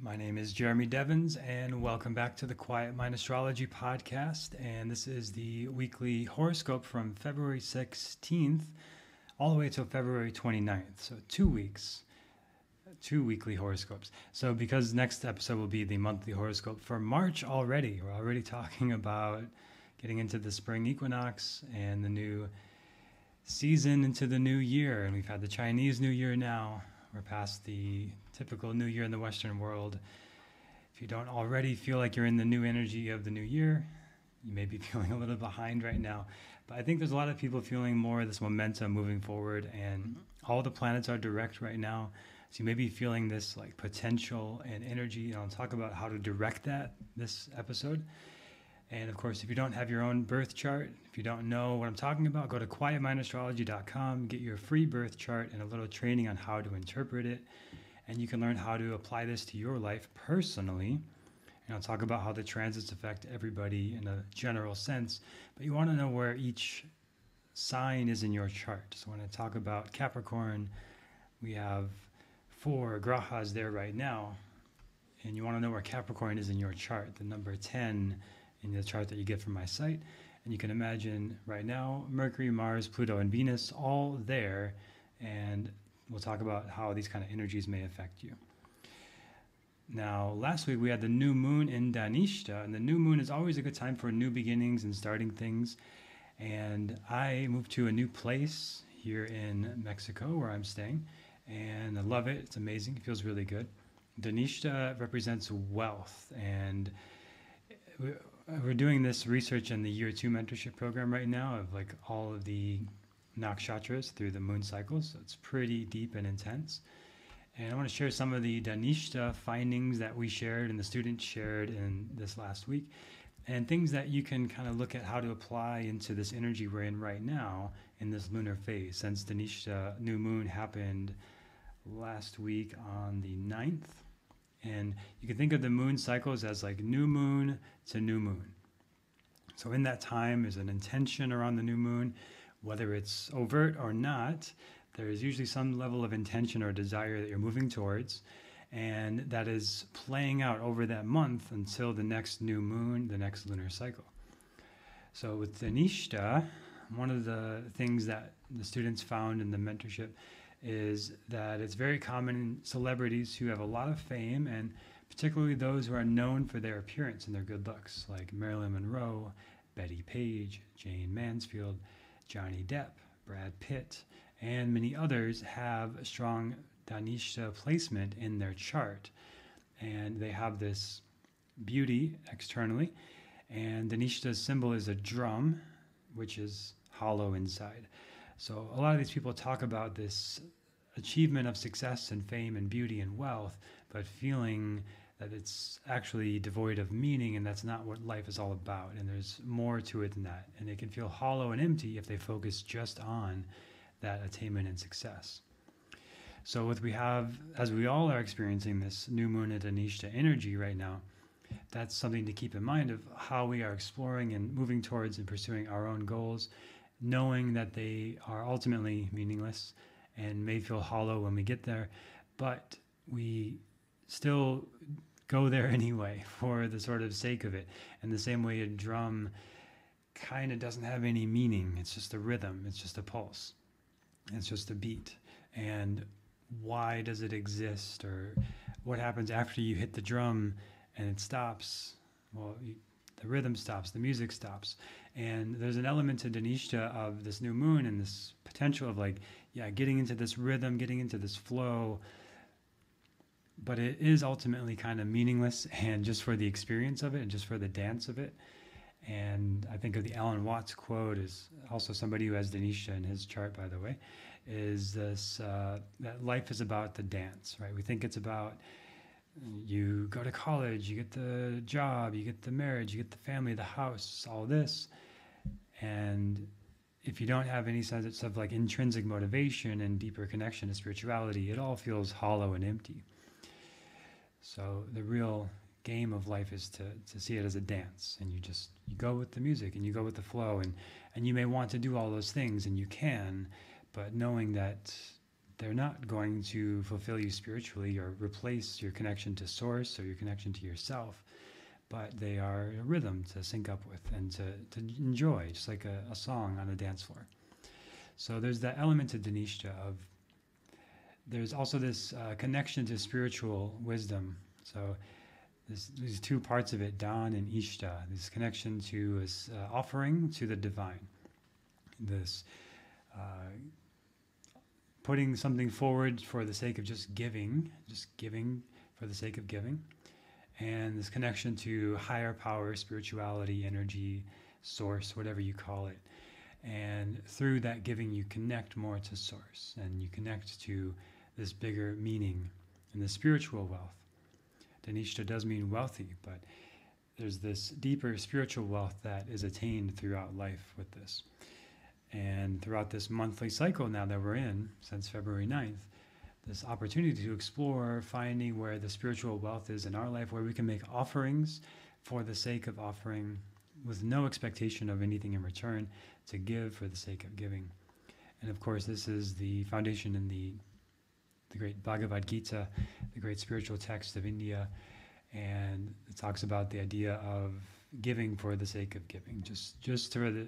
My name is Jeremy Devins, and welcome back to the Quiet Mind Astrology Podcast. And this is the weekly horoscope from February 16th all the way till February 29th. So, two weeks, two weekly horoscopes. So, because next episode will be the monthly horoscope for March already, we're already talking about getting into the spring equinox and the new season into the new year. And we've had the Chinese New Year now. We're past the typical new year in the Western world. If you don't already feel like you're in the new energy of the new year, you may be feeling a little behind right now. But I think there's a lot of people feeling more of this momentum moving forward, and mm-hmm. all the planets are direct right now. So you may be feeling this like potential and energy. And I'll talk about how to direct that this episode. And of course, if you don't have your own birth chart, if you don't know what I'm talking about, go to quietmindastrology.com, get your free birth chart and a little training on how to interpret it. And you can learn how to apply this to your life personally. And I'll talk about how the transits affect everybody in a general sense. But you want to know where each sign is in your chart. So when I talk about Capricorn, we have four grahas there right now. And you want to know where Capricorn is in your chart. The number 10 in the chart that you get from my site. And you can imagine right now Mercury, Mars, Pluto, and Venus all there. And we'll talk about how these kind of energies may affect you. Now, last week we had the new moon in Dhanishta, and the new moon is always a good time for new beginnings and starting things. And I moved to a new place here in Mexico where I'm staying, and I love it. It's amazing. It feels really good. Dhanishta represents wealth, and we're doing this research in the year two mentorship program right now of like all of the nakshatras through the moon cycles. So it's pretty deep and intense. And I want to share some of the Dhanishta findings that we shared and the students shared in this last week, and things that you can kind of look at how to apply into this energy we're in right now in this lunar phase. Since Dhanishta new moon happened last week on the 9th, and you can think of the moon cycles as like new moon to new moon. So in that time is an intention around the new moon, whether it's overt or not, there is usually some level of intention or desire that you're moving towards, and that is playing out over that month until the next new moon, the next lunar cycle. So with Dhanishta, one of the things that the students found in the mentorship is that it's very common in celebrities who have a lot of fame and particularly those who are known for their appearance and their good looks, like Marilyn Monroe, Betty Page, Jayne Mansfield, Johnny Depp, Brad Pitt, and many others have strong Dhanishta placement in their chart. And they have this beauty externally. And Dhanishta's symbol is a drum, which is hollow inside. So a lot of these people talk about this achievement of success and fame and beauty and wealth, but feeling that it's actually devoid of meaning and that's not what life is all about. And there's more to it than that. And it can feel hollow and empty if they focus just on that attainment and success. So, what we have, as we all are experiencing this new moon at Dhanishta energy right now, that's something to keep in mind of how we are exploring and moving towards and pursuing our own goals knowing that they are ultimately meaningless and may feel hollow when we get there, but we still go there anyway for the sort of sake of it. And the same way a drum kind of doesn't have any meaning, it's just a rhythm, it's just a pulse, it's just a beat. And why does it exist? Or what happens after you hit the drum and it stops? Well, you, the rhythm stops, the music stops. And there's an element to Dhanishta of this new moon and this potential of like, yeah, getting into this rhythm, getting into this flow. But it is ultimately kind of meaningless and just for the experience of it and just for the dance of it. And I think of the Alan Watts quote is also somebody who has Dhanishta in his chart, by the way, is this uh, that life is about the dance, right? We think it's about you go to college, you get the job, you get the marriage, you get the family, the house, all this. And if you don't have any sense of like intrinsic motivation and deeper connection to spirituality, it all feels hollow and empty. So the real game of life is to, to see it as a dance and you just you go with the music and you go with the flow and, and you may want to do all those things and you can, but knowing that they're not going to fulfill you spiritually or replace your connection to source or your connection to yourself, but they are a rhythm to sync up with and to, to enjoy, just like a, a song on a dance floor. So there's that element to Dhanishta of there's also this uh, connection to spiritual wisdom. So these two parts of it, Dan and Ishta, this connection to this uh, offering to the divine, this uh, putting something forward for the sake of just giving, just giving for the sake of giving, and this connection to higher power, spirituality, energy, source, whatever you call it. And through that giving, you connect more to source and you connect to this bigger meaning and the spiritual wealth. Dhanishta does mean wealthy, but there's this deeper spiritual wealth that is attained throughout life with this. And throughout this monthly cycle now that we're in, since February 9th, this opportunity to explore finding where the spiritual wealth is in our life, where we can make offerings for the sake of offering with no expectation of anything in return, to give for the sake of giving. And of course, this is the foundation in the the great Bhagavad Gita, the great spiritual text of India, and it talks about the idea of giving for the sake of giving, just just for the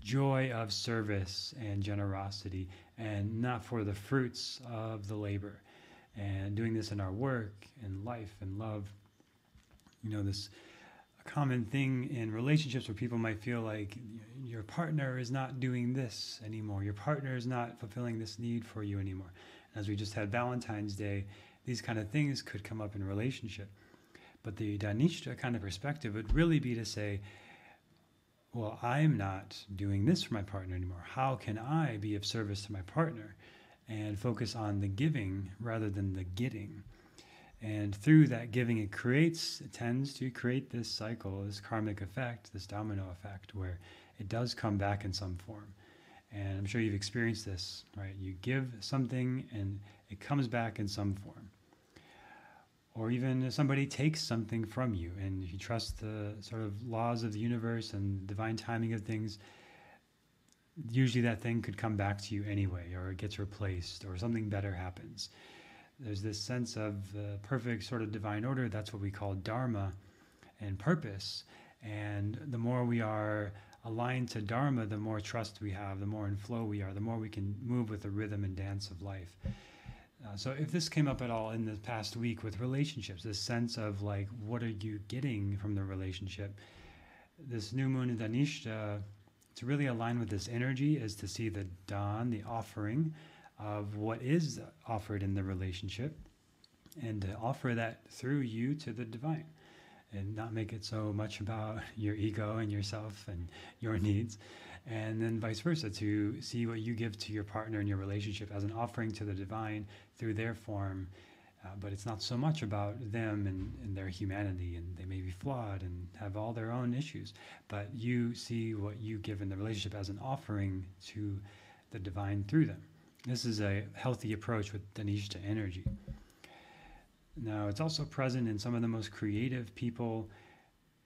joy of service and generosity, and not for the fruits of the labor. And doing this in our work and life and love, you know, this a common thing in relationships where people might feel like your partner is not doing this anymore, your partner is not fulfilling this need for you anymore as we just had Valentine's Day, these kind of things could come up in relationship. But the Dhanishta kind of perspective would really be to say, well, I'm not doing this for my partner anymore. How can I be of service to my partner and focus on the giving rather than the getting? And through that giving, it creates, it tends to create this cycle, this karmic effect, this domino effect, where it does come back in some form. And I'm sure you've experienced this, right? You give something and it comes back in some form. Or even if somebody takes something from you and you trust the sort of laws of the universe and divine timing of things, usually that thing could come back to you anyway, or it gets replaced, or something better happens. There's this sense of the perfect sort of divine order. That's what we call dharma and purpose. And the more we are aligned to Dharma, the more trust we have, the more in flow we are, the more we can move with the rhythm and dance of life. Uh, so, if this came up at all in the past week with relationships, this sense of like, what are you getting from the relationship? This new moon in Dhanishta, to really align with this energy, is to see the dawn, the offering of what is offered in the relationship, and to offer that through you to the divine and not make it so much about your ego and yourself and your needs. And then vice versa, to see what you give to your partner in your relationship as an offering to the divine through their form. Uh, but it's not so much about them and, and their humanity, and they may be flawed and have all their own issues. But you see what you give in the relationship as an offering to the divine through them. This is a healthy approach with Dhanishta energy. Now, it's also present in some of the most creative people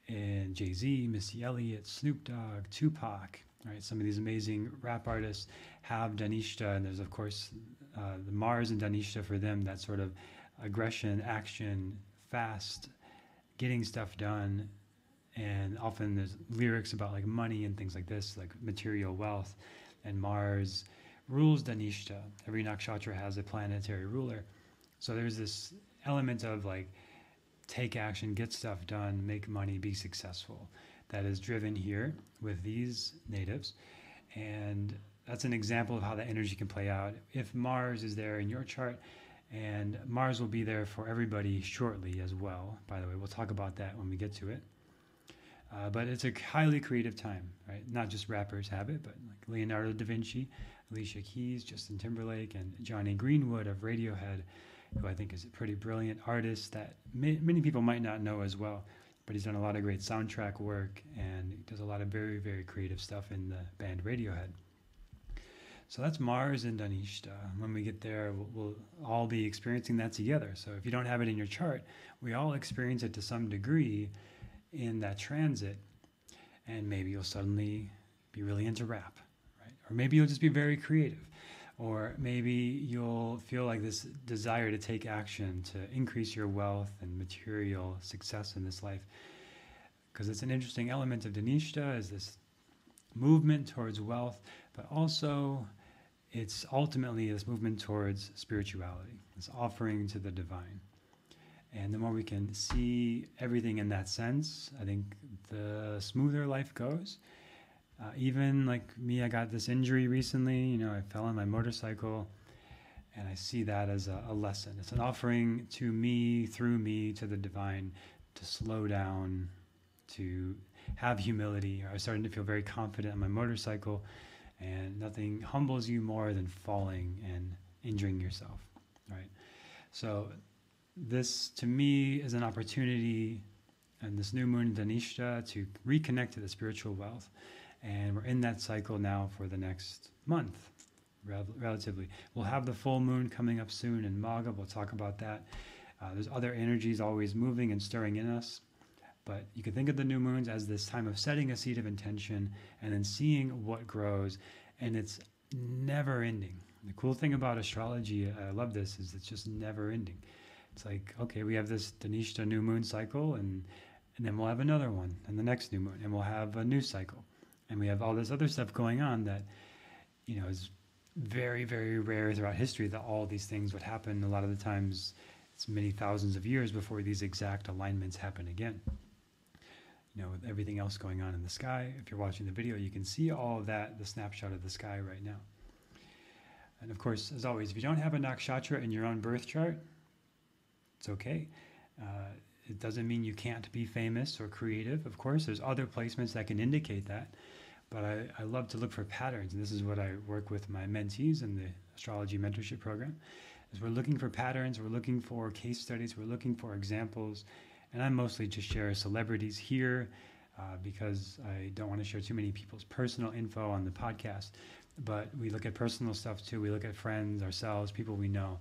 in Jay Z, Missy Elliott, Snoop Dogg, Tupac, right? Some of these amazing rap artists have Dhanishta, and there's, of course, uh, the Mars and Dhanishta for them, that sort of aggression, action, fast, getting stuff done. And often there's lyrics about like money and things like this, like material wealth. And Mars rules Dhanishta. Every nakshatra has a planetary ruler. So there's this element of like take action, get stuff done, make money, be successful that is driven here with these natives. And that's an example of how that energy can play out. If Mars is there in your chart, and Mars will be there for everybody shortly as well, by the way. We'll talk about that when we get to it. Uh, but it's a highly creative time, right? Not just rappers have it, but like Leonardo da Vinci, Alicia Keys, Justin Timberlake, and Jonny Greenwood of Radiohead who I think is a pretty brilliant artist that may, many people might not know as well. But he's done a lot of great soundtrack work and does a lot of very, very creative stuff in the band Radiohead. So that's Mars and Dhanishta. When we get there, we'll, we'll, all be experiencing that together. So if you don't have it in your chart, we all experience it to some degree in that transit. And maybe you'll suddenly be really into rap? Or maybe you'll just be very creative Or maybe you'll feel like this desire to take action to increase your wealth and material success in this life. Because it's an interesting element of Dhanishta is this movement towards wealth, but also it's ultimately this movement towards spirituality, this offering to the divine. And the more we can see everything in that sense, I think the smoother life goes. Uh, even like me, I got this injury recently. You know, I fell on my motorcycle, and I see that as a, a lesson. It's an offering to me, through me, to the divine, to slow down, to have humility. I was starting to feel very confident on my motorcycle, and nothing humbles you more than falling and injuring yourself, right? So this to me is an opportunity and this new moon Dhanishta to reconnect to the spiritual wealth. And we're in that cycle now for the next month, rel- relatively. We'll have the full moon coming up soon in Magha. We'll talk about that. Uh, there's other energies always moving and stirring in us. But you can think of the new moons as this time of setting a seed of intention and then seeing what grows. And it's never ending. The cool thing about astrology, I love this, is it's just never ending. It's like, okay, we have this Dhanishta new moon cycle, and, and then we'll have another one, and the next new moon, and we'll have a new cycle. And we have all this other stuff going on that, you know, is very, very rare throughout history that all these things would happen. A lot of the times, it's many thousands of years before these exact alignments happen again. You know, with everything else going on in the sky, if you're watching the video, you can see all of that, the snapshot of the sky right now. And of course, as always, if you don't have a nakshatra in your own birth chart, it's okay. Uh, it doesn't mean you can't be famous or creative. Of course, there's other placements that can indicate that. But I, I love to look for patterns, and this is what I work with my mentees in the astrology mentorship program. Is we're looking for patterns, we're looking for case studies, we're looking for examples, and I mostly just share celebrities here uh, because I don't want to share too many people's personal info on the podcast. But we look at personal stuff too. We look at friends, ourselves, people we know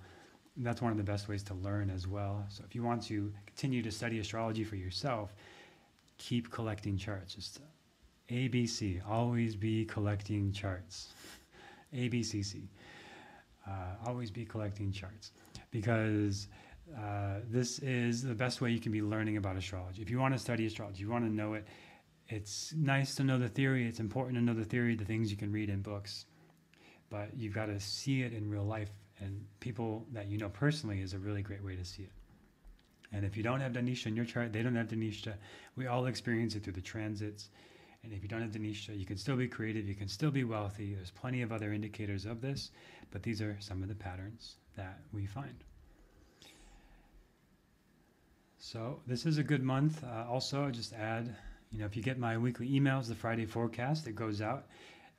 that's one of the best ways to learn as well. So if you want to continue to study astrology for yourself, keep collecting charts. Just ABC, always be collecting charts. ABCC, uh, always be collecting charts because uh, this is the best way you can be learning about astrology. If you want to study astrology, you want to know it. It's nice to know the theory. It's important to know the theory, the things you can read in books, but you've got to see it in real life and people that you know personally is a really great way to see it. And if you don't have Dhanishta in your chart, they don't have Dhanishta. We all experience it through the transits. And if you don't have Dhanishta, you can still be creative, you can still be wealthy. There's plenty of other indicators of this, but these are some of the patterns that we find. So this is a good month. Uh, also, just add, you know, if you get my weekly emails, the Friday forecast, it goes out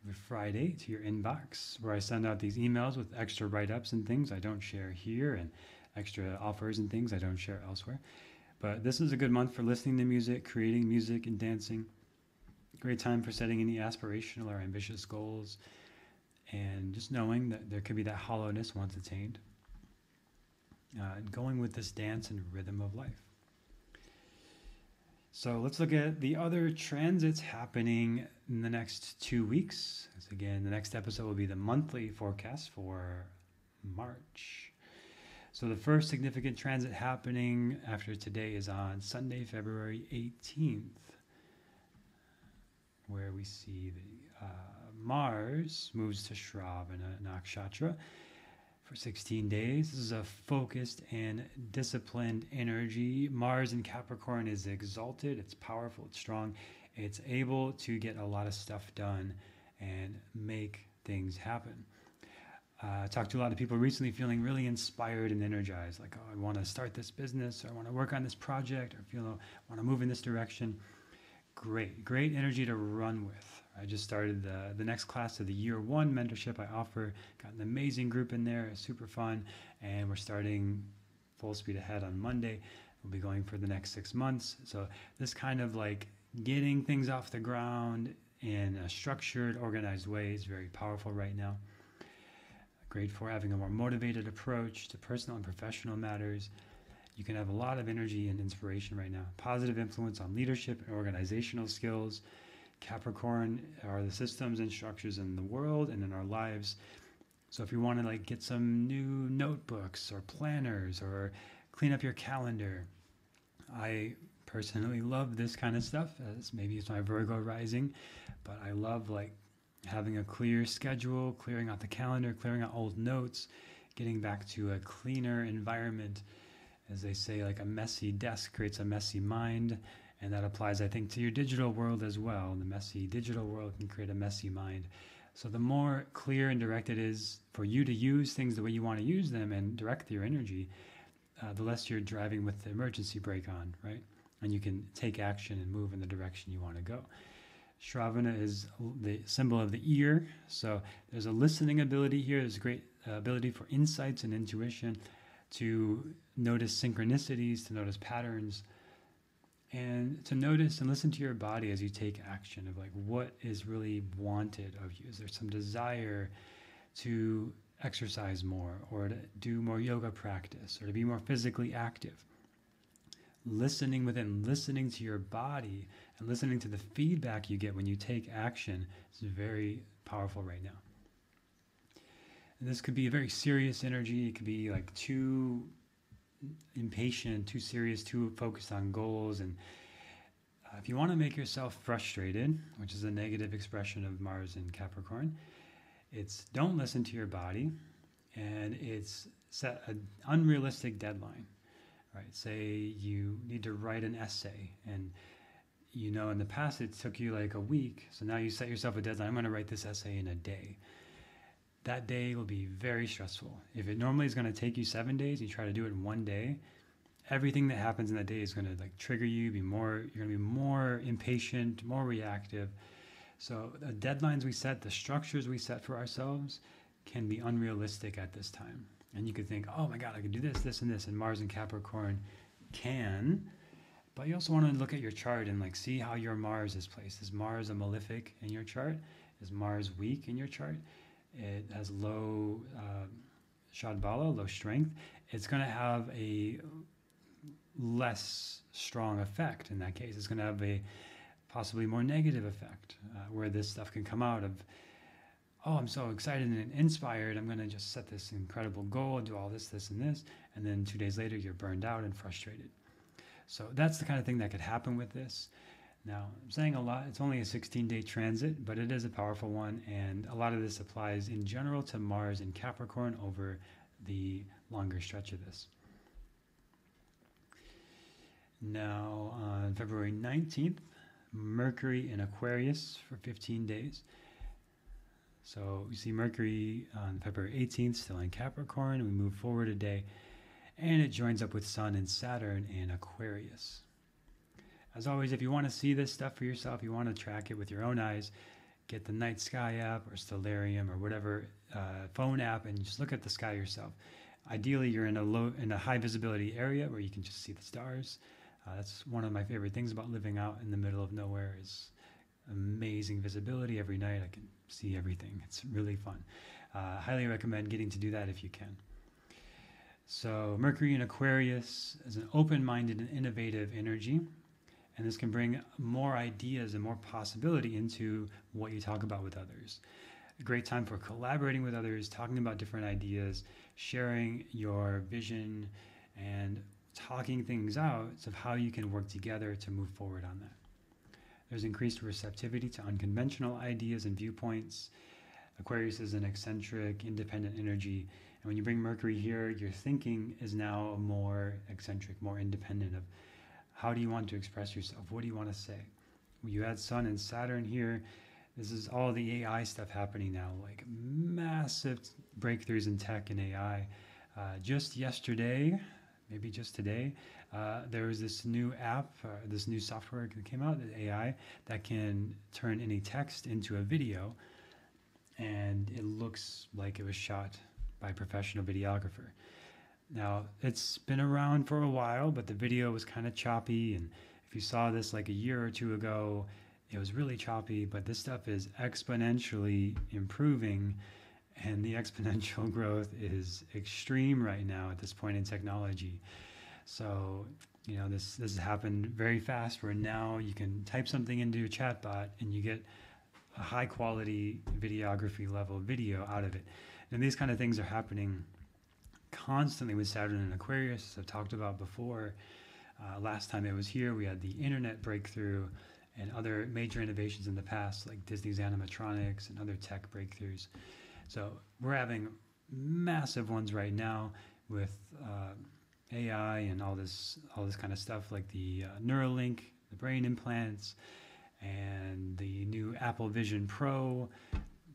every Friday to your inbox where I send out these emails with extra write ups and things I don't share here and extra offers and things I don't share elsewhere. But this is a good month for listening to music, creating music, and dancing. Great time for setting any aspirational or ambitious goals and just knowing that there could be that hollowness once attained. Uh, and going with this dance and rhythm of life. So let's look at the other transits happening in the next two weeks. As again, the next episode will be the monthly forecast for March. So the first significant transit happening after today is on Sunday, February 18th, where we see the uh, Mars moves to Shravana Nakshatra for 16 days. This is a focused and disciplined energy. Mars in Capricorn is exalted, it's powerful, it's strong, it's able to get a lot of stuff done and make things happen. Uh, I talked to a lot of people recently feeling really inspired and energized, like, oh, I want to start this business, or I want to work on this project, or feel I want to move in this direction. Great, great energy to run with. I just started the, the next class of the year one mentorship I offer. Got an amazing group in there, super fun, and we're starting full speed ahead on Monday. We'll be going for the next six months. So this kind of like getting things off the ground in a structured, organized way is very powerful right now. Great for having a more motivated approach to personal and professional matters. You can have a lot of energy and inspiration right now. Positive influence on leadership and organizational skills Capricorn are the systems and structures in the world and in our lives. So if you want to like get some new notebooks or planners or clean up your calendar, I personally love this kind of stuff as maybe it's my Virgo rising, but I love like having a clear schedule, clearing out the calendar, clearing out old notes, getting back to a cleaner environment. As they say, like a messy desk creates a messy mind. And that applies, I think, to your digital world as well. The messy digital world can create a messy mind. So the more clear and direct it is for you to use things the way you want to use them and direct your energy, uh, the less you're driving with the emergency brake on, right? And you can take action and move in the direction you want to go. Shravana is the symbol of the ear. So there's a listening ability here. There's a great uh, ability for insights and intuition to notice synchronicities, to notice patterns, and to notice and listen to your body as you take action of like what is really wanted of you. Is there some desire to exercise more or to do more yoga practice or to be more physically active? Listening within, listening to your body and listening to the feedback you get when you take action is very powerful right now. And this could be a very serious energy. It could be like too impatient, too serious, too focused on goals. And uh, if you want to make yourself frustrated, which is a negative expression of Mars in Capricorn, it's don't listen to your body and it's set an unrealistic deadline. Right? Say you need to write an essay and you know in the past it took you like a week so now you set yourself a deadline i'm going to write this essay in a day that day will be very stressful if it normally is going to take you seven days you try to do it in one day everything that happens in that day is going to like trigger you be more you're going to be more impatient more reactive so the deadlines we set the structures we set for ourselves can be unrealistic at this time and you could think oh my god i could do this this and this and mars and capricorn can but you also want to look at your chart and like see how your Mars is placed. Is Mars a malefic in your chart? Is Mars weak in your chart? It has low uh, Shadbala, low strength. It's going to have a less strong effect in that case. It's going to have a possibly more negative effect uh, where this stuff can come out of, oh, I'm so excited and inspired. I'm going to just set this incredible goal, do all this, this, and this. And then two days later, you're burned out and frustrated. So that's the kind of thing that could happen with this. Now, I'm saying a lot, it's only a 16 day transit, but it is a powerful one. And a lot of this applies in general to Mars and Capricorn over the longer stretch of this. Now, on February 19th, Mercury in Aquarius for 15 days. So you see Mercury on February 18th, still in Capricorn. We move forward a day and it joins up with Sun and Saturn in Aquarius. As always, if you want to see this stuff for yourself, you want to track it with your own eyes, get the Night Sky app or Stellarium or whatever uh, phone app and just look at the sky yourself. Ideally, you're in a low, in a high visibility area where you can just see the stars. Uh, that's one of my favorite things about living out in the middle of nowhere is amazing visibility every night. I can see everything. It's really fun. Uh, highly recommend getting to do that if you can. So, Mercury in Aquarius is an open minded and innovative energy. And this can bring more ideas and more possibility into what you talk about with others. A great time for collaborating with others, talking about different ideas, sharing your vision, and talking things out of how you can work together to move forward on that. There's increased receptivity to unconventional ideas and viewpoints. Aquarius is an eccentric, independent energy and when you bring Mercury here, your thinking is now more eccentric, more independent of how do you want to express yourself? What do you want to say? You had Sun and Saturn here, this is all the AI stuff happening now, like massive breakthroughs in tech and AI. Uh, just yesterday, maybe just today, uh, there was this new app, uh, this new software that came out, AI, that can turn any text into a video, and it looks like it was shot by a professional videographer. Now, it's been around for a while, but the video was kind of choppy. And if you saw this like a year or two ago, it was really choppy, but this stuff is exponentially improving. And the exponential growth is extreme right now at this point in technology. So, you know, this, this has happened very fast where now you can type something into a chatbot and you get a high quality videography level video out of it. And these kind of things are happening constantly with Saturn and Aquarius, as I've talked about before. Uh, last time it was here, we had the internet breakthrough and other major innovations in the past, like Disney's animatronics and other tech breakthroughs. So we're having massive ones right now with uh, AI and all this all this kind of stuff, like the uh, Neuralink, the brain implants, and the new Apple Vision Pro.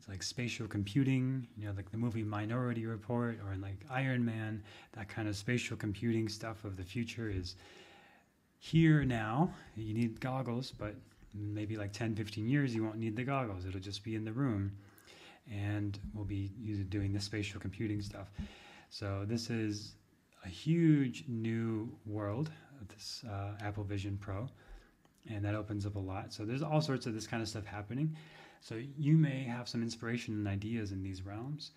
It's like spatial computing, you know, like the movie Minority Report or in like Iron Man, that kind of spatial computing stuff of the future is here now. You need goggles, but maybe like 10, 15 years, you won't need the goggles. It'll just be in the room. And we'll be doing the spatial computing stuff. So this is a huge new world, this uh, Apple Vision Pro, and that opens up a lot. So there's all sorts of this kind of stuff happening. So you may have some inspiration and ideas in these realms,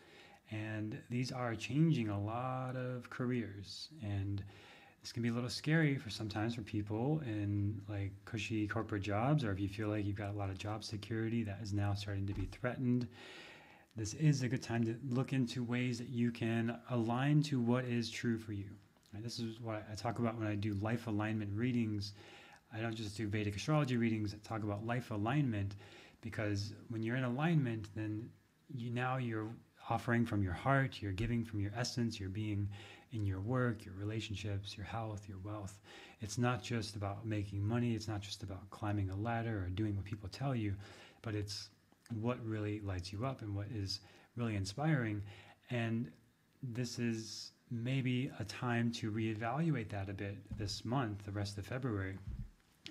and these are changing a lot of careers. And this can be a little scary for sometimes for people in like cushy corporate jobs or if you feel like you've got a lot of job security that is now starting to be threatened. This is a good time to look into ways that you can align to what is true for you. Right? this is what i talk about when i do life alignment readings. I don't just do vedic astrology readings i talk about life alignment because when you're in alignment then you now you're offering from your heart you're giving from your essence you're being in your work, your relationships, your health, your wealth. It's not just about making money, it's not just about climbing a ladder or doing what people tell you, but it's what really lights you up and what is really inspiring. And this is maybe a time to reevaluate that a bit this month, the rest of February,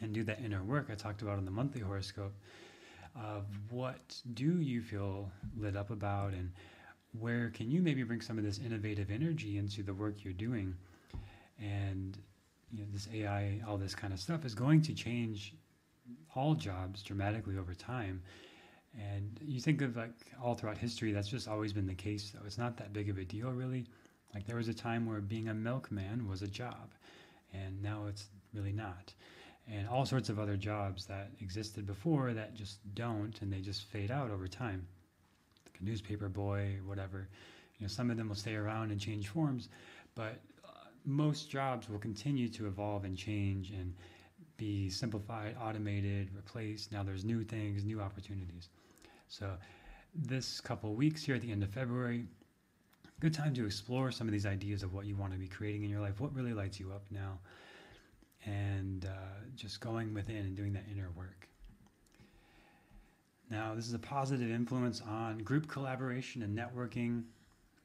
and do that inner work I talked about in the monthly horoscope of what do you feel lit up about and where can you maybe bring some of this innovative energy into the work you're doing? And you know this ai all this kind of stuff is going to change all jobs dramatically over time. And you think of like all throughout history that's just always been the case though. It's not that big of a deal really. Like there was a time where being a milkman was a job and now it's really not and all sorts of other jobs that existed before that just don't and they just fade out over time like a newspaper boy, whatever. You know, some of them will stay around and change forms, but uh, most jobs will continue to evolve and change and be simplified, automated, replaced. Now there's new things, new opportunities. So this couple weeks here at the end of February, good time to explore some of these ideas of what you want to be creating in your life, what really lights you up now, and uh, just going within and doing that inner work. Now, this is a positive influence on group collaboration and networking.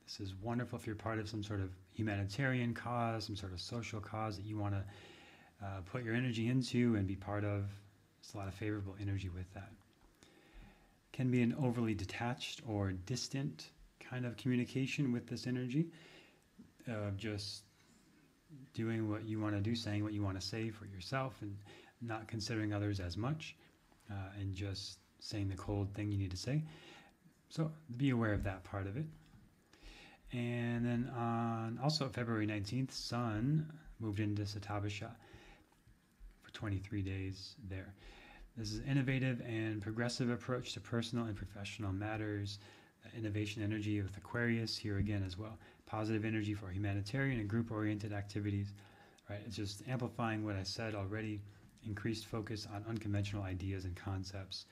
This is wonderful if you're part of some sort of humanitarian cause, some sort of social cause that you want to uh, put your energy into and be part of. There's a lot of favorable energy with that. Can be an overly detached or distant kind of communication with this energy of just doing what you want to do, saying what you want to say for yourself, and not considering others as much, uh, and just saying the cold thing you need to say. So be aware of that part of it. And then on also February 19th, Sun moved into Shatabhisha for 23 days there. This is innovative and progressive approach to personal and professional matters. innovation energy with Aquarius here again as well. Positive energy for humanitarian and group oriented activities. Right? It's just amplifying what I said already. Increased focus on unconventional ideas and concepts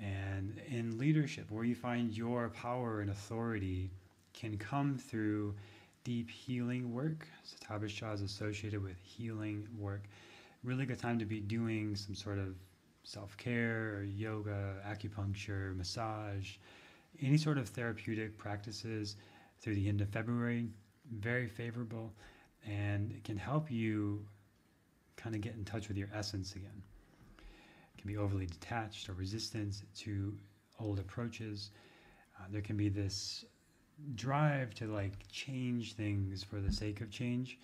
and in leadership, where you find your power and authority can come through deep healing work. Shatabhisha is associated with healing work. Really good time to be doing some sort of self care, yoga, acupuncture, massage, any sort of therapeutic practices through the end of February. Very favorable and it can help you kind of get in touch with your essence again It can be overly detached or resistant to old approaches. Uh, there can be this drive to like change things for the sake of change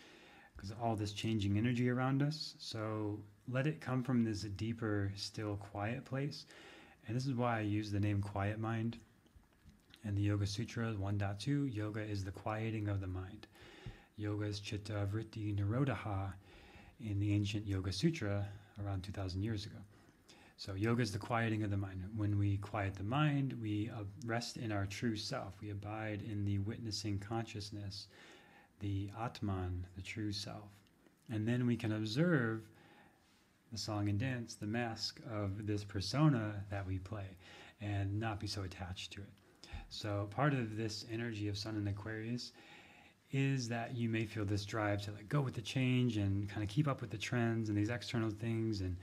because all this changing energy around us. So let it come from this deeper, still, quiet place. And this is why I use the name Quiet Mind. And the Yoga Sutra 1.2 Yoga is the quieting of the mind. Yoga is Chitta Vritti Nirodha in the ancient Yoga Sutra around 2,000 years ago. So, yoga is the quieting of the mind. When we quiet the mind, we rest in our true self. We abide in the witnessing consciousness, the Atman, the true self. And then we can observe the song and dance, the mask of this persona that we play, and not be so attached to it. So, part of this energy of Sun in Aquarius is that you may feel this drive to like go with the change and kind of keep up with the trends and these external things and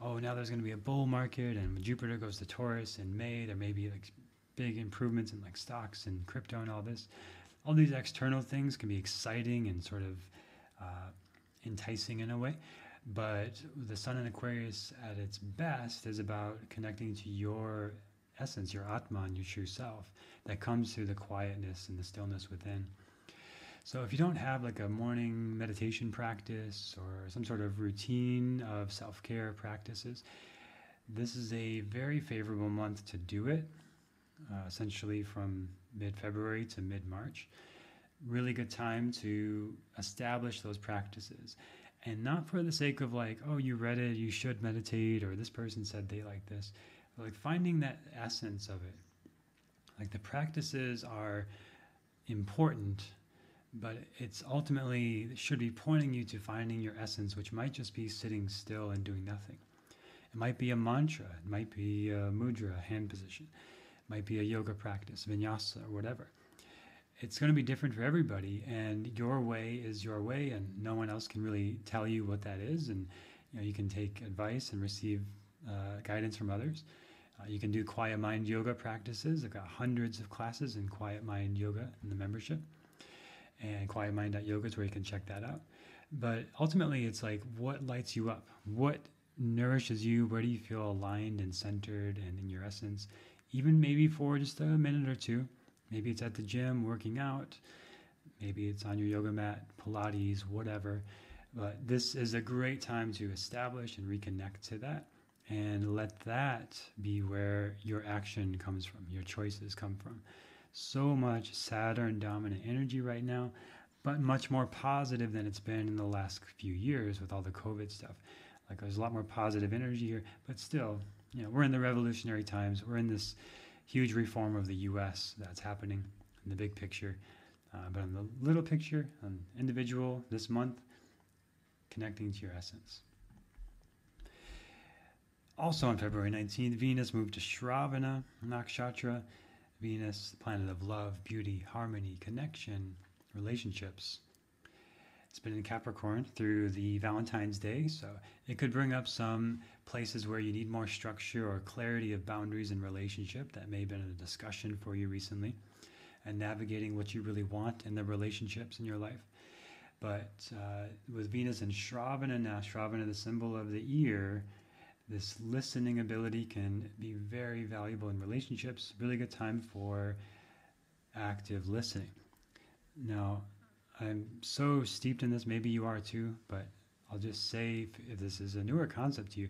oh, now there's going to be a bull market, and Jupiter goes to Taurus in May, there may be like big improvements in like stocks and crypto and all this. All these external things can be exciting and sort of uh, enticing in a way, but the Sun in Aquarius at its best is about connecting to your essence, your Atman, your true self, that comes through the quietness and the stillness within. So if you don't have like a morning meditation practice or some sort of routine of self-care practices, this is a very favorable month to do it, uh, essentially from mid-February to mid-March. Really good time to establish those practices. And not for the sake of like, oh, you read it, you should meditate, or this person said they like this. Like finding that essence of it. Like the practices are important but it's ultimately should be pointing you to finding your essence, which might just be sitting still and doing nothing. It might be a mantra, it might be a mudra, a hand position, it might be a yoga practice, vinyasa, or whatever. It's going to be different for everybody, and your way is your way, and no one else can really tell you what that is. And you know, you can take advice and receive uh, guidance from others. Uh, you can do quiet mind yoga practices. I've got hundreds of classes in quiet mind yoga in the membership and quietmind.yoga is where you can check that out. But ultimately, it's like what lights you up? What nourishes you? Where do you feel aligned and centered and in your essence? Even maybe for just a minute or two. Maybe it's at the gym working out. Maybe it's on your yoga mat, Pilates, whatever. But this is a great time to establish and reconnect to that and let that be where your action comes from, your choices come from so much Saturn dominant energy right now, but much more positive than it's been in the last few years with all the COVID stuff. Like there's a lot more positive energy here, but still, you know, we're in the revolutionary times. We're in this huge reform of the U.S. that's happening in the big picture. Uh, but in the little picture, on individual, this month, connecting to your essence. Also on February 19th, Venus moved to Shravana Nakshatra Venus, the planet of love, beauty, harmony, connection, relationships. It's been in Capricorn through the Valentine's Day, so it could bring up some places where you need more structure or clarity of boundaries in relationship. That may have been a discussion for you recently, and navigating what you really want in the relationships in your life. But uh, with Venus and Shravana now, Shravana, the symbol of the ear, this listening ability can be very valuable in relationships. Really good time for active listening. Now, I'm so steeped in this, maybe you are too, but I'll just say if, if this is a newer concept to you,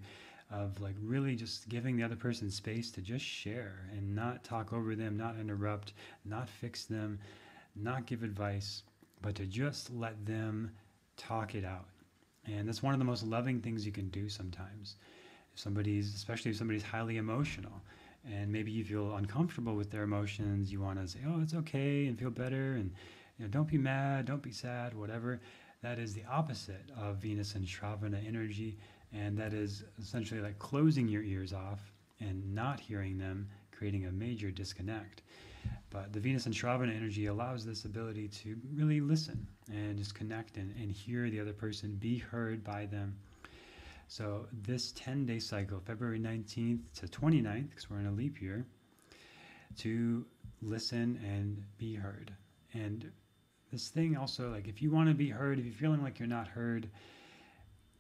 of like really just giving the other person space to just share and not talk over them, not interrupt, not fix them, not give advice, but to just let them talk it out. And that's one of the most loving things you can do sometimes somebody's especially if somebody's highly emotional and maybe you feel uncomfortable with their emotions you want to say oh it's okay and feel better and you know don't be mad don't be sad whatever that is the opposite of venus and shravana energy and that is essentially like closing your ears off and not hearing them creating a major disconnect. But the venus and shravana energy allows this ability to really listen and just connect and, and hear the other person be heard by them so this 10 day cycle, February 19th to 29th, because we're in a leap year, to listen and be heard. And this thing also, like if you want to be heard, if you're feeling like you're not heard,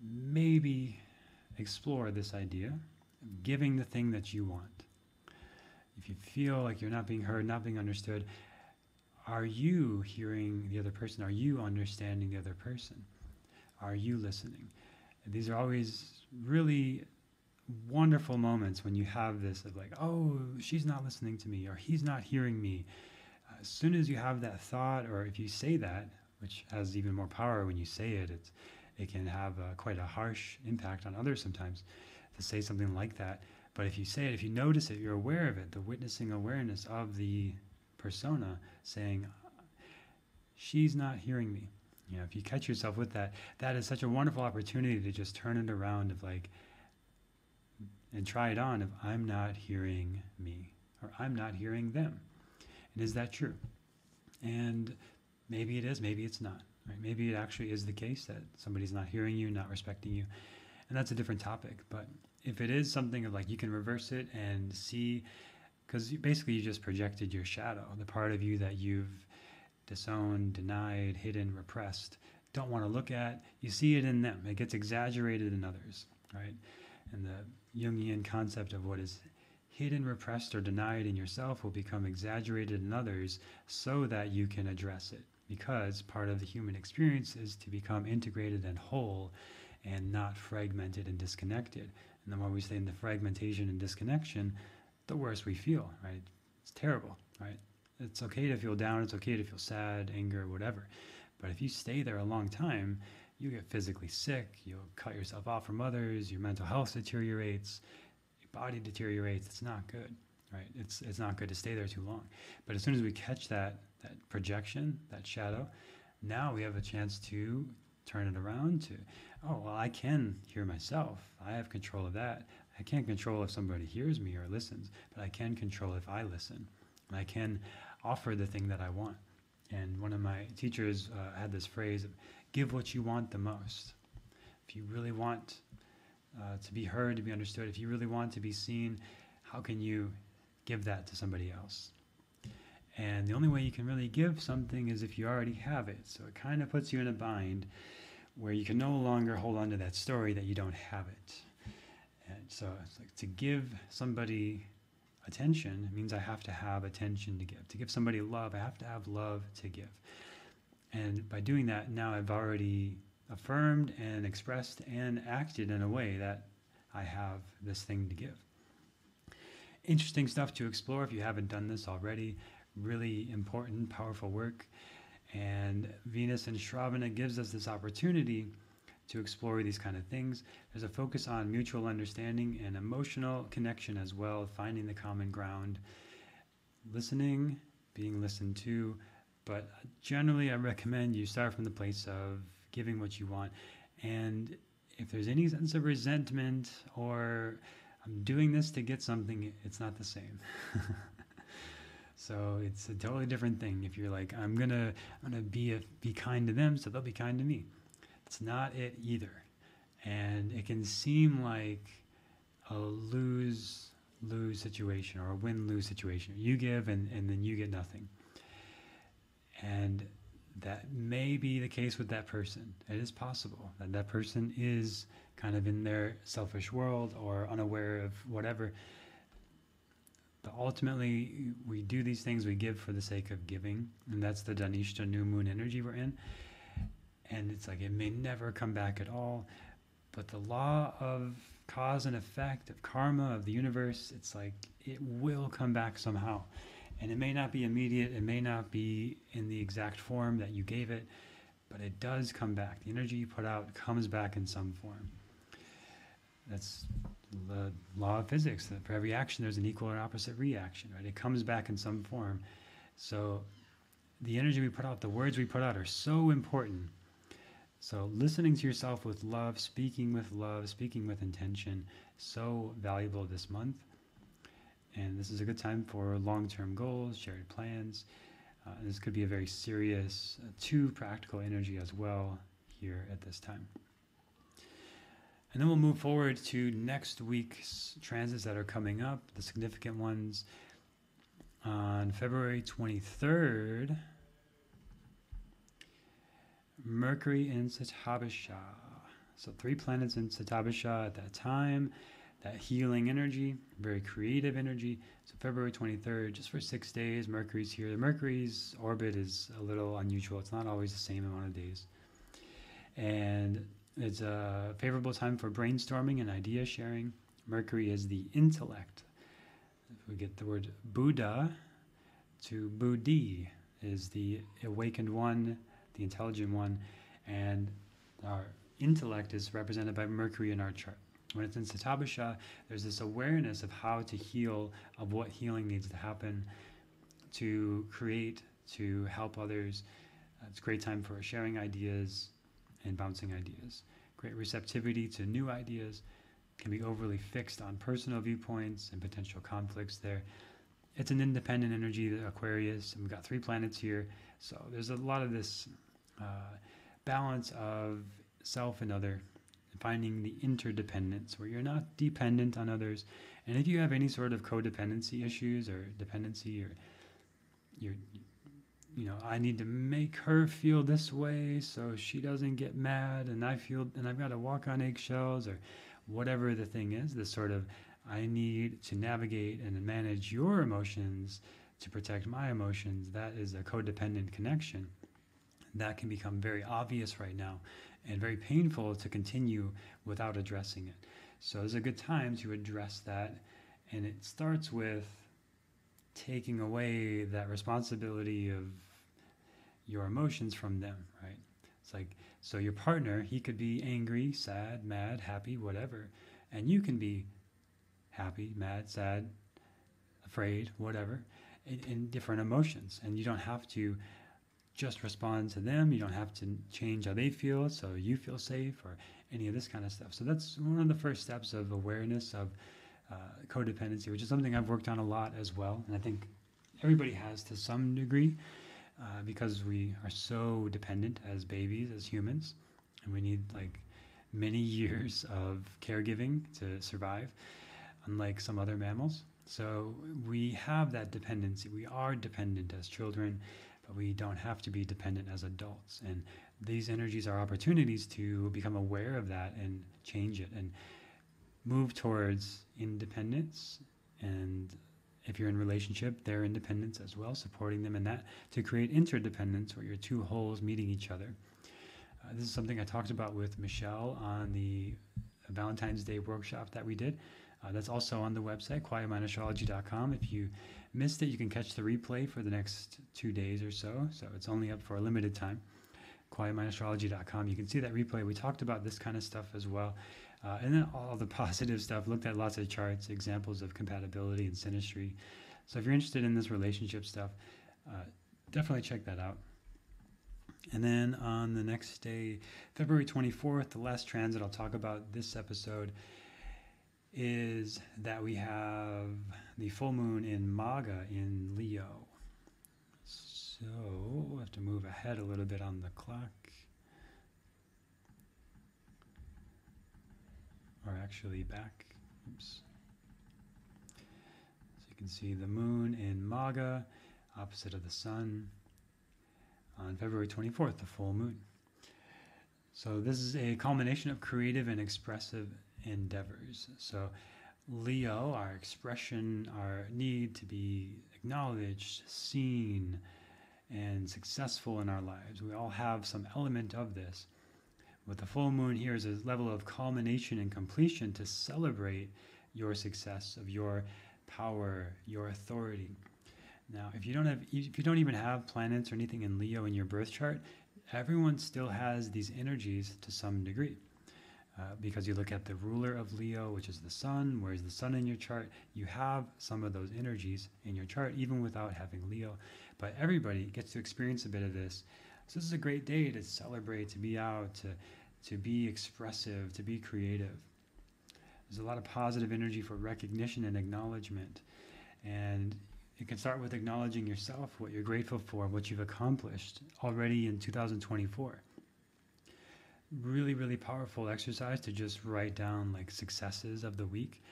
maybe explore this idea of giving the thing that you want. If you feel like you're not being heard, not being understood, are you hearing the other person? Are you understanding the other person? Are you listening? These are always really wonderful moments when you have this of like, oh, she's not listening to me or he's not hearing me. As soon as you have that thought, or if you say that, which has even more power when you say it, it's it can have a, quite a harsh impact on others sometimes to say something like that. But if you say it, if you notice it, you're aware of it, the witnessing awareness of the persona saying, she's not hearing me. You know, if you catch yourself with that, that is such a wonderful opportunity to just turn it around of like, and try it on of I'm not hearing me or I'm not hearing them. And is that true? And maybe it is, maybe it's not. Right? Maybe it actually is the case that somebody's not hearing you, not respecting you. And that's a different topic. But if it is something of like you can reverse it and see, because basically you just projected your shadow, the part of you that you've disowned, denied, hidden, repressed, don't want to look at, you see it in them. It gets exaggerated in others, right? And the Jungian concept of what is hidden, repressed, or denied in yourself will become exaggerated in others so that you can address it. Because part of the human experience is to become integrated and whole and not fragmented and disconnected. And the more we stay in the fragmentation and disconnection, the worse we feel, right? It's terrible, right? It's okay to feel down, it's okay to feel sad, anger, whatever. But if you stay there a long time, you get physically sick, you'll cut yourself off from others, your mental health deteriorates, your body deteriorates. It's not good, right? It's it's not good to stay there too long. But as soon as we catch that that projection, that shadow, now we have a chance to turn it around to, oh well, I can hear myself. I have control of that. I can't control if somebody hears me or listens, but I can control if I listen. I can offer the thing that I want. And one of my teachers uh, had this phrase give what you want the most. If you really want uh, to be heard, to be understood, if you really want to be seen, how can you give that to somebody else? And the only way you can really give something is if you already have it. So it kind of puts you in a bind where you can no longer hold on to that story that you don't have it. And so it's like to give somebody attention means I have to have attention to give. To give somebody love, I have to have love to give. And by doing that, now I've already affirmed and expressed and acted in a way that I have this thing to give. Interesting stuff to explore if you haven't done this already. Really important, powerful work. And Venus and Shravana gives us this opportunity to explore these kind of things. There's a focus on mutual understanding and emotional connection as well, finding the common ground, listening, being listened to, but generally, I recommend you start from the place of giving what you want. And if there's any sense of resentment or I'm doing this to get something, it's not the same. so it's a totally different thing. If you're like, I'm gonna, I'm gonna be a, be kind to them, so they'll be kind to me. It's not it either, and it can seem like a lose lose situation or a win lose situation. You give and, and then you get nothing. And that may be the case with that person. It is possible that that person is kind of in their selfish world or unaware of whatever. But ultimately, we do these things, we give for the sake of giving. And that's the Dhanishta new moon energy we're in. And it's like it may never come back at all. But the law of cause and effect, of karma, of the universe, it's like it will come back somehow. And it may not be immediate, it may not be in the exact form that you gave it, but it does come back. The energy you put out comes back in some form. That's the law of physics. That for every action, there's an equal or opposite reaction, right? It comes back in some form. So the energy we put out, the words we put out are so important. So listening to yourself with love, speaking with love, speaking with intention, so valuable this month. And this is a good time for long term goals, shared plans. Uh, this could be a very serious, uh, too practical energy as well here at this time. And then we'll move forward to next week's transits that are coming up, the significant ones. On February 23rd, Mercury in Shatabhisha. So, three planets in Shatabhisha at that time that healing energy, very creative energy. So February 23rd, just for six days, Mercury's here. The Mercury's orbit is a little unusual. It's not always the same amount of days. And it's a favorable time for brainstorming and idea sharing. Mercury is the intellect. If we get the word Buddha to Buddhi is the awakened one, the intelligent one, and our intellect is represented by Mercury in our chart. When it's in Shatabhisha, there's this awareness of how to heal, of what healing needs to happen to create, to help others. Uh, it's a great time for sharing ideas and bouncing ideas. Great receptivity to new ideas can be overly fixed on personal viewpoints and potential conflicts there. It's an independent energy, Aquarius, and we've got three planets here. So there's a lot of this uh, balance of self and other, finding the interdependence where you're not dependent on others. And if you have any sort of codependency issues or dependency or you're you know i need to make her feel this way so she doesn't get mad and i feel and i've got to walk on eggshells or whatever the thing is this sort of i need to navigate and manage your emotions to protect my emotions that is a codependent connection that can become very obvious right now and very painful to continue without addressing it so it's a good time to address that and it starts with taking away that responsibility of your emotions from them, right? It's like, so your partner, he could be angry, sad, mad, happy, whatever. And you can be happy, mad, sad, afraid, whatever, in, in different emotions. And you don't have to just respond to them. You don't have to change how they feel so you feel safe or any of this kind of stuff. So that's one of the first steps of awareness of uh, codependency, which is something I've worked on a lot as well. And I think everybody has to some degree uh, because we are so dependent as babies, as humans, and we need like many years of caregiving to survive, unlike some other mammals. So we have that dependency. We are dependent as children, but we don't have to be dependent as adults. And these energies are opportunities to become aware of that and change it and move towards independence and if you're in relationship their independence as well supporting them in that to create interdependence where your two wholes meeting each other uh, this is something i talked about with michelle on the valentine's day workshop that we did. Uh, that's also on the website quietmindastrology.com if you missed it you can catch the replay for the next two days or so. So it's only up for a limited time. quietmindastrology.com you can see that replay. We talked about this kind of stuff as well. Uh, and then all the positive stuff, looked at lots of charts, examples of compatibility and synastry. So if you're interested in this relationship stuff, uh, definitely check that out. And then on the next day, February 24th, the last transit I'll talk about this episode is that we have the full moon in Magha in Leo. So we'll have to move ahead a little bit on the clock. or actually back. Oops. So you can see the moon in Magha, opposite of the sun, on February 24th, the full moon. So this is a culmination of creative and expressive endeavors. So Leo, our expression, our need to be acknowledged, seen, and successful in our lives. We all have some element of this. With the full moon here is a level of culmination and completion to celebrate your success, of your power, your authority. Now, if you don't have, if you don't even have planets or anything in Leo in your birth chart, everyone still has these energies to some degree. Uh, because you look at the ruler of Leo, which is the sun, where's the sun in your chart, you have some of those energies in your chart, even without having Leo. But everybody gets to experience a bit of this. So this is a great day to celebrate, to be out, to to be expressive, to be creative. There's a lot of positive energy for recognition and acknowledgement. And you can start with acknowledging yourself, what you're grateful for, what you've accomplished already in 2024. Really, really powerful exercise to just write down like successes of the week.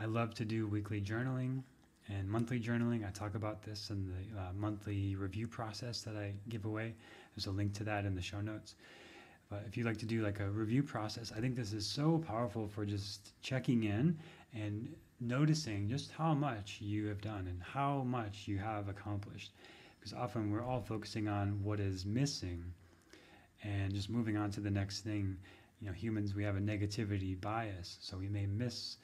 I love to do weekly journaling and monthly journaling. I talk about this in the uh, monthly review process that I give away. There's a link to that in the show notes. But if you like to do like a review process, I think this is so powerful for just checking in and noticing just how much you have done and how much you have accomplished. Because often we're all focusing on what is missing and just moving on to the next thing. You know, humans, we have a negativity bias, so we may miss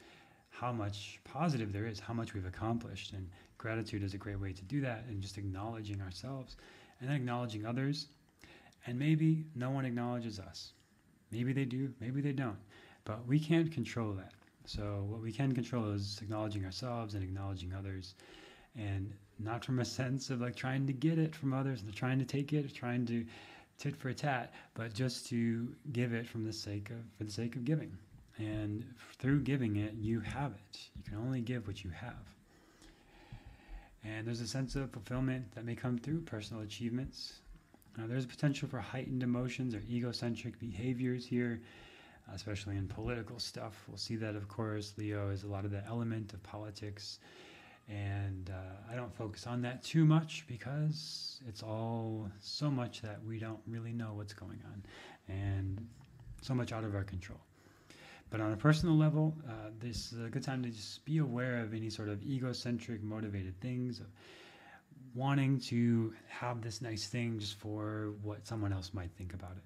how much positive there is, how much we've accomplished. And gratitude is a great way to do that, and just acknowledging ourselves and then acknowledging others and maybe no one acknowledges us. Maybe they do, maybe they don't. But we can't control that. So, what we can control is acknowledging ourselves and acknowledging others. And not from a sense of like trying to get it from others, and trying to take it, trying to tit for tat, but just to give it from the sake of for the sake of giving. And through giving it, you have it. You can only give what you have. And there's a sense of fulfillment that may come through personal achievements. Uh, there's potential for heightened emotions or egocentric behaviors here, especially in political stuff. We'll see that, of course. Leo is a lot of the element of politics. And uh, I don't focus on that too much because it's all so much that we don't really know what's going on and so much out of our control. But on a personal level, uh, this is a good time to just be aware of any sort of egocentric, motivated things, of wanting to have this nice thing just for what someone else might think about it.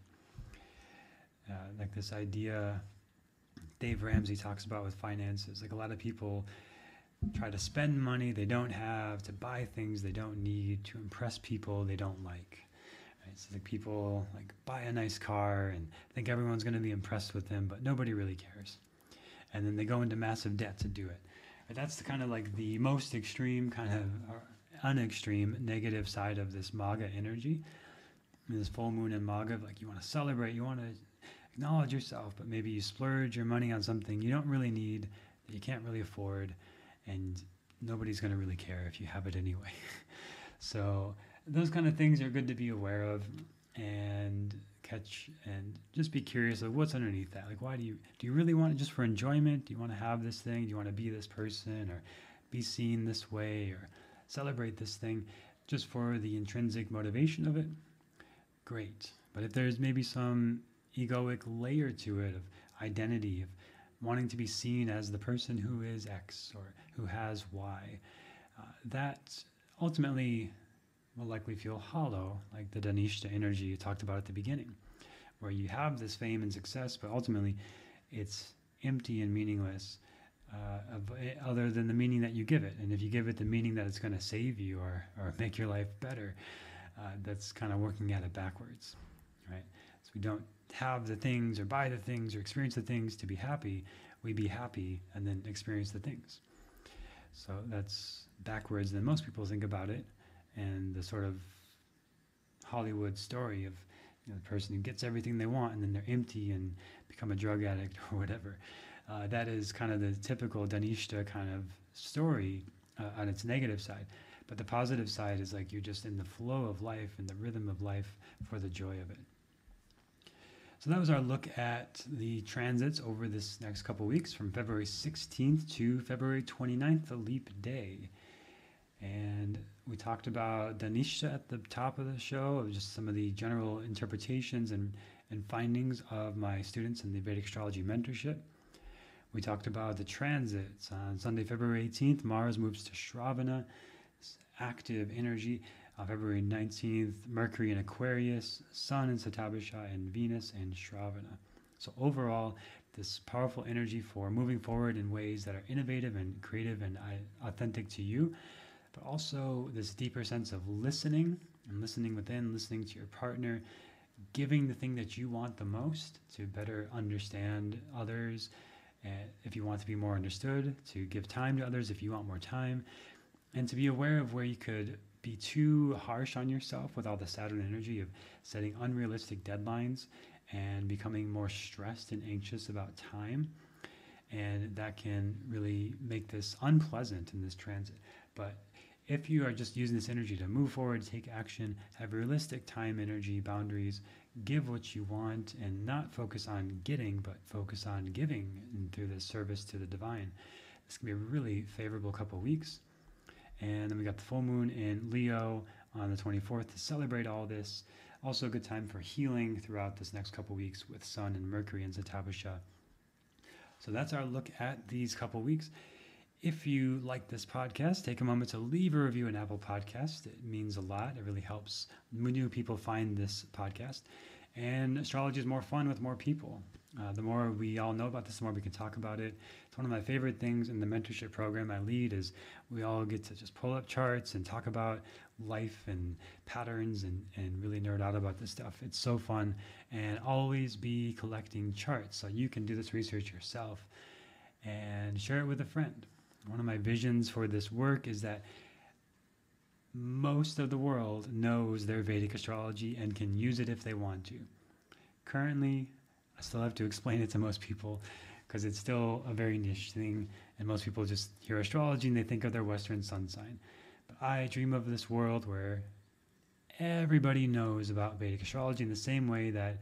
Uh, like this idea Dave Ramsey talks about with finances. Like a lot of people try to spend money they don't have, to buy things they don't need, to impress people they don't like. Right? So like people like buy a nice car and think everyone's going to be impressed with them, but nobody really cares. And then they go into massive debt to do it. But that's the kind of like the most extreme kind of unextreme negative side of this Magha energy. this full moon in Magha, like you want to celebrate, you want to acknowledge yourself, but maybe you splurge your money on something you don't really need, that you can't really afford, and nobody's going to really care if you have it anyway. so those kind of things are good to be aware of and catch and just be curious of what's underneath that. Like, why do you do you really want it just for enjoyment? Do you want to have this thing? Do you want to be this person or be seen this way or celebrate this thing just for the intrinsic motivation of it? Great. But if there's maybe some egoic layer to it of identity, of wanting to be seen as the person who is X or who has Y, uh, that ultimately will likely feel hollow, like the Dhanishta energy you talked about at the beginning, where you have this fame and success, but ultimately it's empty and meaningless. Uh, of, eh, other than the meaning that you give it. And if you give it the meaning that it's going to save you or, or make your life better, uh, that's kind of working at it backwards, right? So we don't have the things or buy the things or experience the things to be happy. We be happy and then experience the things. So that's backwards than most people think about it and the sort of Hollywood story of you know, the person who gets everything they want and then they're empty and become a drug addict or whatever. Uh, that is kind of the typical Dhanishta kind of story uh, on its negative side. But the positive side is like you're just in the flow of life and the rhythm of life for the joy of it. So that was our look at the transits over this next couple weeks from February 16th to February 29th, the leap day. And we talked about Dhanishta at the top of the show, just some of the general interpretations and, and findings of my students in the Vedic Astrology Mentorship. We talked about the transits. On Sunday, February 18th, Mars moves to Shravana, active energy. On February 19th, Mercury in Aquarius, Sun in Shatabhisha, and Venus in Shravana. So, overall, this powerful energy for moving forward in ways that are innovative and creative and authentic to you but also this deeper sense of listening and listening within, listening to your partner, giving the thing that you want the most to better understand others. Uh, if you want to be more understood, to give time to others if you want more time, and to be aware of where you could be too harsh on yourself with all the Saturn energy of setting unrealistic deadlines and becoming more stressed and anxious about time. And that can really make this unpleasant in this transit. But if you are just using this energy to move forward, take action, have realistic time, energy, boundaries, give what you want, and not focus on getting, but focus on giving through the service to the divine, this can be a really favorable couple weeks. And then we got the full moon in Leo on the 24th to celebrate all this. Also, a good time for healing throughout this next couple weeks with Sun and Mercury and Shatabhisha. So that's our look at these couple weeks. If you like this podcast, take a moment to leave a review in Apple Podcast. It means a lot. It really helps new people find this podcast. And astrology is more fun with more people. Uh, the more we all know about this, the more we can talk about it. It's one of my favorite things in the mentorship program I lead is we all get to just pull up charts and talk about life and patterns and, and really nerd out about this stuff. It's so fun and always be collecting charts so you can do this research yourself and share it with a friend. One of my visions for this work is that most of the world knows their Vedic astrology and can use it if they want to. Currently, I still have to explain it to most people because it's still a very niche thing, and most people just hear astrology and they think of their Western sun sign. But I dream of this world where everybody knows about Vedic astrology in the same way that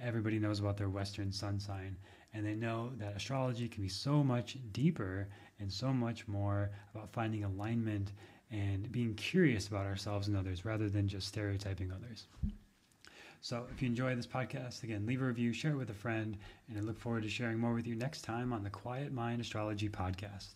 everybody knows about their Western sun sign. And they know that astrology can be so much deeper and so much more about finding alignment and being curious about ourselves and others rather than just stereotyping others. So if you enjoy this podcast, again, leave a review, share it with a friend, and I look forward to sharing more with you next time on the Quiet Mind Astrology Podcast.